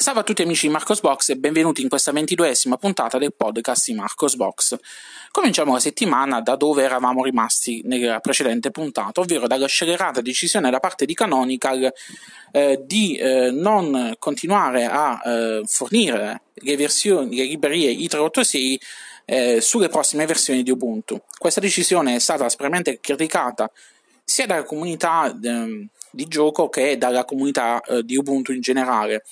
Salve a tutti amici di Marcos Box e benvenuti in questa ventiduesima puntata del podcast di Marcos Box. Cominciamo la settimana da dove eravamo rimasti nella precedente puntata, ovvero dalla scellerata decisione da parte di Canonical eh, di eh, non continuare a eh, fornire le versioni, le librerie i386 eh, sulle prossime versioni di Ubuntu. Questa decisione è stata aspramente criticata sia dalla comunità ehm, di gioco che dalla comunità eh, di Ubuntu in generale.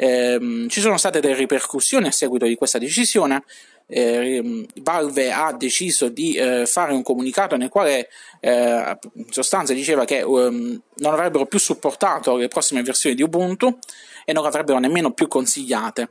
Eh, ci sono state delle ripercussioni a seguito di questa decisione. Eh, Valve ha deciso di eh, fare un comunicato nel quale eh, in sostanza diceva che um, non avrebbero più supportato le prossime versioni di Ubuntu e non avrebbero nemmeno più consigliate.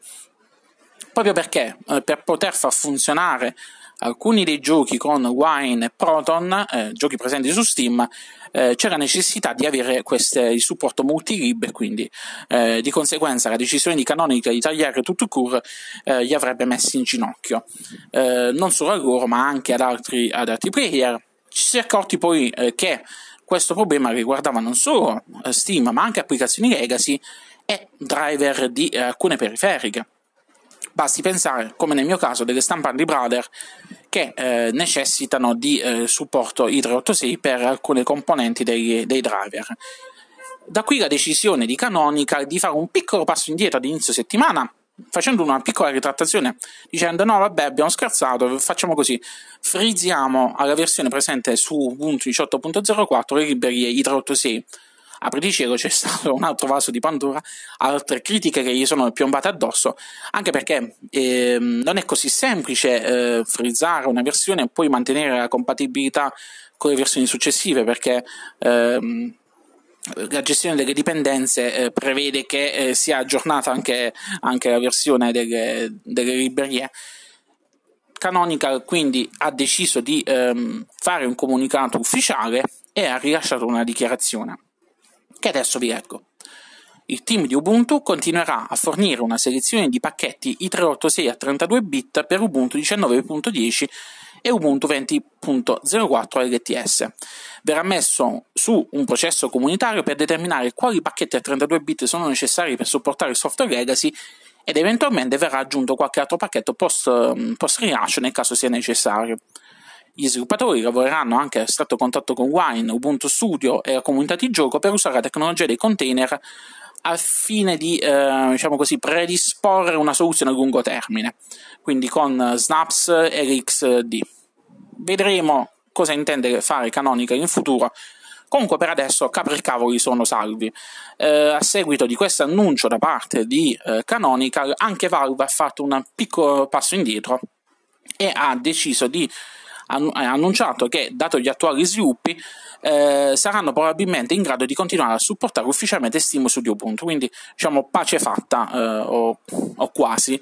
Proprio perché eh, per poter far funzionare alcuni dei giochi con Wine e Proton, eh, giochi presenti su Steam, eh, c'era necessità di avere queste, il supporto multilib e quindi eh, di conseguenza la decisione di Canonical di tagliare tutto cur eh, li avrebbe messi in ginocchio. Eh, non solo a loro ma anche ad altri, ad altri player. Ci si è accorti poi eh, che questo problema riguardava non solo Steam ma anche applicazioni legacy e driver di alcune periferiche. Basti pensare, come nel mio caso, delle stampanti Brother che eh, necessitano di eh, supporto i386 per alcune componenti dei, dei, driver. Da qui la decisione di Canonical di fare un piccolo passo indietro ad inizio settimana, facendo una piccola ritrattazione, dicendo no vabbè abbiamo scherzato, facciamo così, frizziamo alla versione presente su Ubuntu 18.04 le librerie i386 apriti cielo c'è stato un altro vaso di Pandora, altre critiche che gli sono piombate addosso, anche perché eh, non è così semplice eh, frizzare una versione e poi mantenere la compatibilità con le versioni successive, perché ehm, la gestione delle dipendenze eh, prevede che eh, sia aggiornata anche, anche la versione delle, delle, librerie. Canonical quindi ha deciso di ehm, fare un comunicato ufficiale e ha rilasciato una dichiarazione che adesso vi leggo. Il team di Ubuntu continuerà a fornire una selezione di pacchetti i386 a 32 bit per Ubuntu 19.10 e Ubuntu 20.04 LTS. Verrà messo su un processo comunitario per determinare quali pacchetti a 32 bit sono necessari per supportare il software legacy ed eventualmente verrà aggiunto qualche altro pacchetto post, post rilascio nel caso sia necessario. Gli sviluppatori lavoreranno anche a stretto contatto con Wine, Ubuntu Studio e la comunità di gioco per usare la tecnologia dei container al fine di eh, diciamo così, predisporre una soluzione a lungo termine, quindi con Snaps e RxD. Vedremo cosa intende fare Canonical in futuro. Comunque per adesso capricavoli sono salvi. Eh, a seguito di questo annuncio da parte di eh, Canonical, anche Valve ha fatto un piccolo passo indietro e ha deciso di ha annunciato che, dato gli attuali sviluppi, eh, saranno probabilmente in grado di continuare a supportare ufficialmente Steam su Ubuntu, quindi diciamo pace fatta eh, o, o, quasi.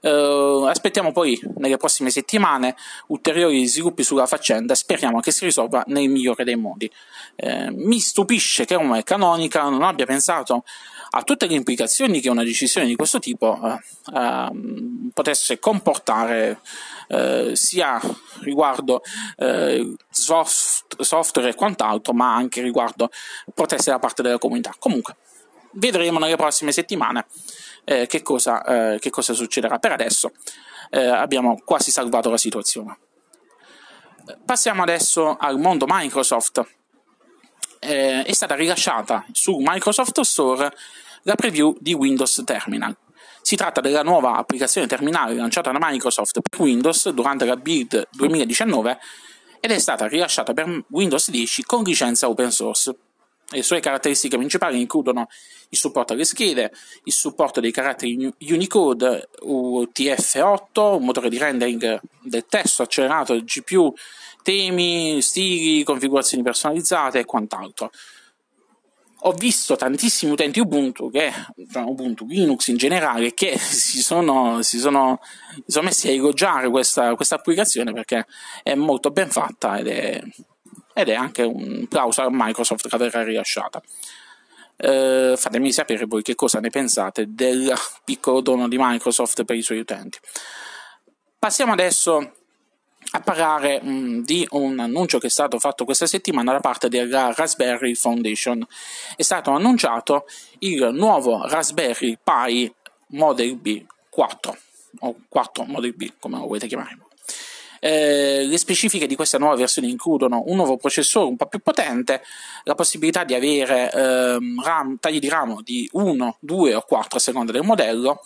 Eh, aspettiamo poi nelle prossime settimane ulteriori sviluppi sulla faccenda e speriamo che si risolva nel migliore dei modi. Eh, mi stupisce che come Canonica non abbia pensato a tutte le implicazioni che una decisione di questo tipo eh, ehm, potesse comportare eh, sia riguardo eh, soft, software e quant'altro, ma anche riguardo proteste da parte della comunità. Comunque, vedremo nelle prossime settimane eh, che, cosa, eh, che, cosa, succederà. Per adesso eh, abbiamo quasi salvato la situazione. Passiamo adesso al mondo Microsoft. Eh, è stata rilasciata su Microsoft Store la preview di Windows Terminal. Si tratta della nuova applicazione terminale lanciata da Microsoft per Windows durante la build 2019 ed è stata rilasciata per Windows 10 con licenza open source. Le sue caratteristiche principali includono il supporto alle schede, il supporto dei caratteri Unicode UTF-8, un motore di rendering del testo accelerato GPU, temi, stili, configurazioni personalizzate e quant'altro ho visto tantissimi utenti Ubuntu, che, cioè Ubuntu, Linux in generale, che si sono, si sono, si sono messi a elogiare questa, questa, applicazione perché è molto ben fatta ed è, ed è anche un plauso a Microsoft che averla rilasciata. Eh, fatemi sapere voi che cosa ne pensate del piccolo dono di Microsoft per i suoi utenti. Passiamo adesso a parlare mh, mm, di un annuncio che è stato fatto questa settimana da parte della Raspberry Foundation. È stato annunciato il nuovo Raspberry Pi Model B 4 o 4 Model B come lo volete chiamare. Eh, le specifiche di questa nuova versione includono un nuovo processore un po' più potente, la possibilità di avere ehm, RAM, tagli di ramo di 1, 2 o 4 a seconda del modello,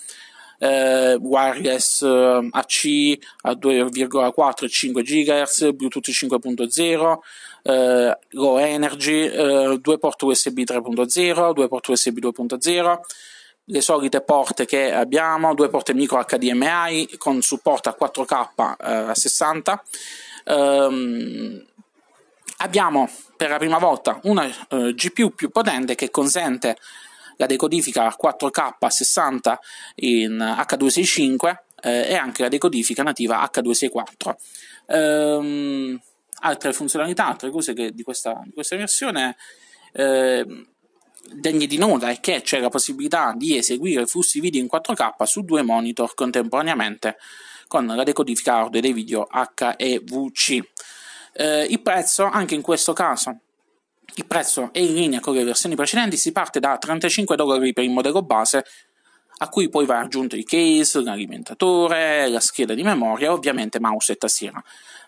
eh, wireless eh, AC a 2,4 e 5 GHz, Bluetooth 5.0, eh, low energy, eh, due porti USB 3.0, due porti USB 2.0, le solite porte che abbiamo, due porte micro HDMI con supporto a 4K eh, a 60. Um, abbiamo per la prima volta una uh, GPU più potente che consente la decodifica a 4K a 60 in H265 eh, e anche la decodifica nativa H264. Um, altre funzionalità, altre cose di questa, di, questa, versione eh, degne di nota è che c'è la possibilità di eseguire flussi video in 4K su due monitor contemporaneamente con la decodifica audio dei video HEVC. Eh, il prezzo, anche in questo caso, il prezzo è in linea con le versioni precedenti, si parte da 35 dollari per il modello base, a cui poi va aggiunto il case, l'alimentatore, la scheda di memoria e ovviamente mouse e tastiera.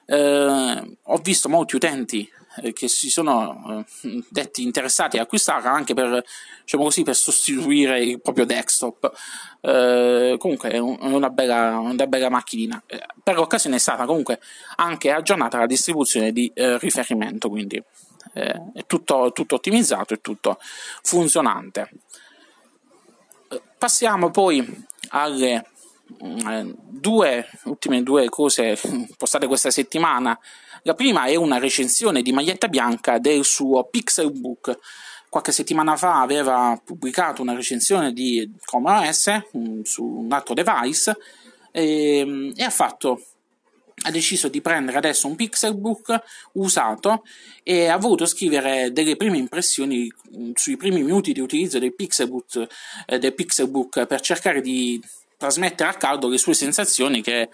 Eh, ho visto molti utenti eh, che si sono eh, detti interessati a acquistarla anche per, diciamo così, per sostituire il proprio desktop. Eh, comunque è, una, bella, una bella macchinina. Eh, per l'occasione è stata comunque anche aggiornata la distribuzione di riferimento, quindi è tutto, tutto ottimizzato e tutto funzionante. Passiamo poi alle due ultime due cose postate questa settimana. La prima è una recensione di Maglietta Bianca del suo Pixelbook. Qualche settimana fa aveva pubblicato una recensione di Chrome OS mm, su un altro device e, e ha fatto ha deciso di prendere adesso un Pixelbook usato e ha voluto scrivere delle prime impressioni mm, sui primi minuti di utilizzo del Pixelbook, eh, del Pixelbook per cercare di trasmettere a caldo le sue sensazioni che eh,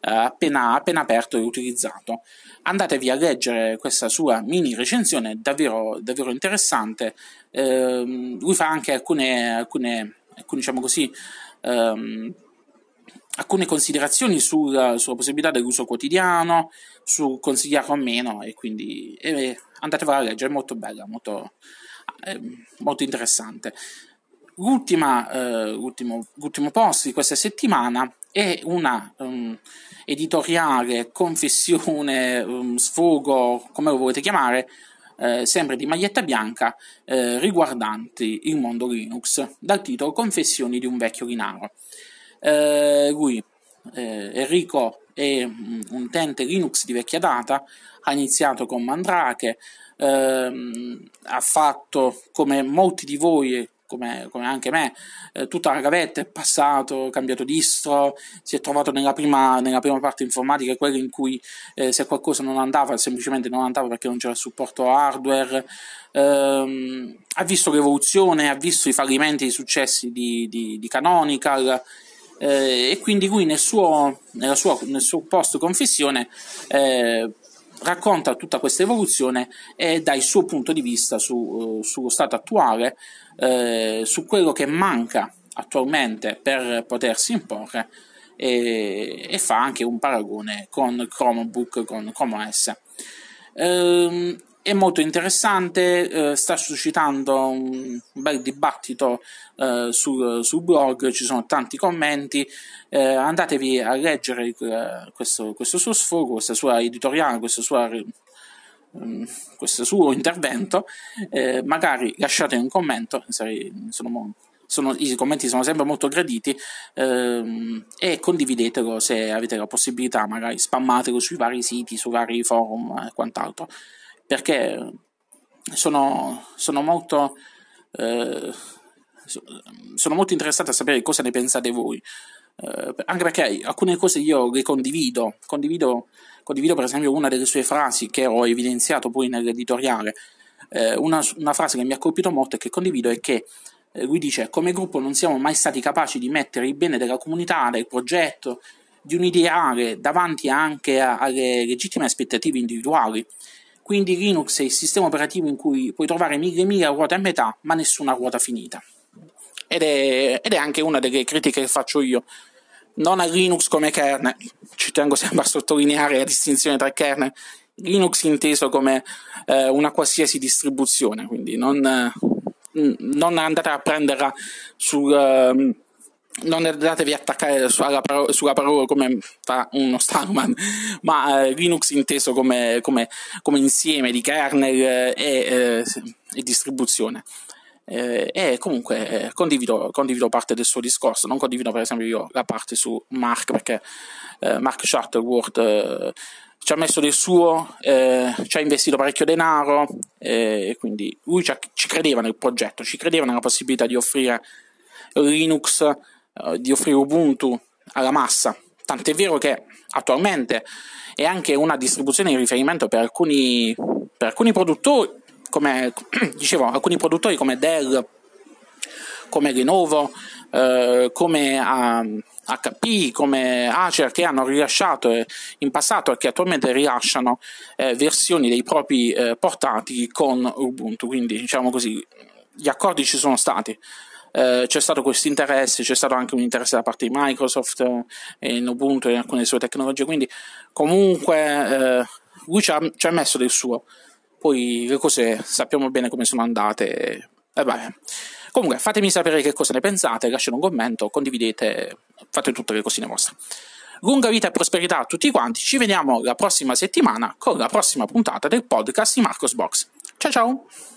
appena, appena aperto e utilizzato. Andatevi a leggere questa sua mini recensione, davvero, davvero interessante. Eh, lui fa anche alcune, alcune, alcune diciamo così, ehm, alcune considerazioni sulla, sulla, possibilità dell'uso quotidiano, su consigliarlo o meno, e quindi eh, andatevela a leggere, è molto bella, molto, eh, molto interessante. Eh, l'ultimo, l'ultimo, post di questa settimana è una um, editoriale, confessione, um, sfogo, come lo volete chiamare, eh, sempre di maglietta bianca, eh, riguardanti il mondo Linux, dal titolo Confessioni di un vecchio Linaro. Eh, lui, eh, Enrico, è um, un utente Linux di vecchia data, ha iniziato con Mandrake, ehm, ha fatto come molti di voi come, come, anche me, eh, tutta la gavetta è passato, cambiato distro, si è trovato nella prima, nella prima parte informatica, quella in cui eh, se qualcosa non andava, semplicemente non andava perché non c'era supporto hardware, ehm, ha visto l'evoluzione, ha visto i fallimenti e i successi di, di, di Canonical, eh, e quindi lui nel suo, sua, nel suo post confessione eh, racconta tutta questa evoluzione e dà il suo punto di vista su, uh, sullo stato attuale, uh, su quello che manca attualmente per potersi imporre e, e fa anche un paragone con Chromebook, con Chrome OS. Uh, è molto interessante, eh, sta suscitando un bel dibattito eh, sul, sul, blog, ci sono tanti commenti, eh, andatevi a leggere eh, questo, questo, suo sfogo, questa sua editoriale, questo suo, mm, questo suo intervento, eh, magari lasciate un commento, sono, sono, i commenti sono sempre molto graditi ehm, e condividetelo se avete la possibilità, magari spammatelo sui vari siti, sui vari forum e quant'altro perché sono, sono molto eh, sono molto interessato a sapere cosa ne pensate voi. Eh, anche perché alcune cose io le condivido. Condivido, condivido per esempio una delle sue frasi che ho evidenziato poi nell'editoriale. Eh, una, una, frase che mi ha colpito molto e che condivido è che eh, lui dice come gruppo non siamo mai stati capaci di mettere il bene della comunità, del progetto, di un ideale davanti anche alle legittime aspettative individuali quindi Linux è il sistema operativo in cui puoi trovare mille mille ruote a metà, ma nessuna ruota finita. Ed è, ed è anche una delle critiche che faccio io non a Linux come kernel, ci tengo sempre a sottolineare la distinzione tra kernel, Linux inteso come eh, una qualsiasi distribuzione, quindi non, eh, non andate a prenderla sul... Eh, non andatevi a attaccare sulla, paro- sulla parola come fa uno Stallman, ma eh, Linux inteso come, come, come, insieme di kernel e, eh, e distribuzione. Eh, e comunque eh, condivido, condivido, parte del suo discorso, non condivido per esempio io la parte su Mark perché eh, Mark Shuttleworth eh, ci ha messo del suo, eh, ci ha investito parecchio denaro eh, e quindi lui ci, ci, credeva nel progetto, ci credeva nella possibilità di offrire Linux, di offrire Ubuntu alla massa, tant'è vero che attualmente è anche una distribuzione di riferimento per alcuni, per alcuni produttori come dicevo, alcuni produttori come Dell, come Lenovo, eh, come a, HP, come Acer che hanno rilasciato eh, in passato e che attualmente rilasciano eh, versioni dei propri eh, portatili con Ubuntu. Quindi, diciamo così, gli accordi ci sono stati. Eh, c'è stato questo interesse, c'è stato anche un interesse da parte di Microsoft eh, Ubuntu e alcune sue tecnologie. Quindi, comunque, lui ci ha, ci ha messo del suo. Poi le cose sappiamo bene come sono andate. E beh. Comunque, fatemi sapere che cosa ne pensate, lasciate un commento, condividete, fate tutte le cosine vostre. Lunga vita e prosperità a tutti quanti, ci vediamo la prossima settimana con la prossima puntata del podcast di Marcos Box. Ciao ciao!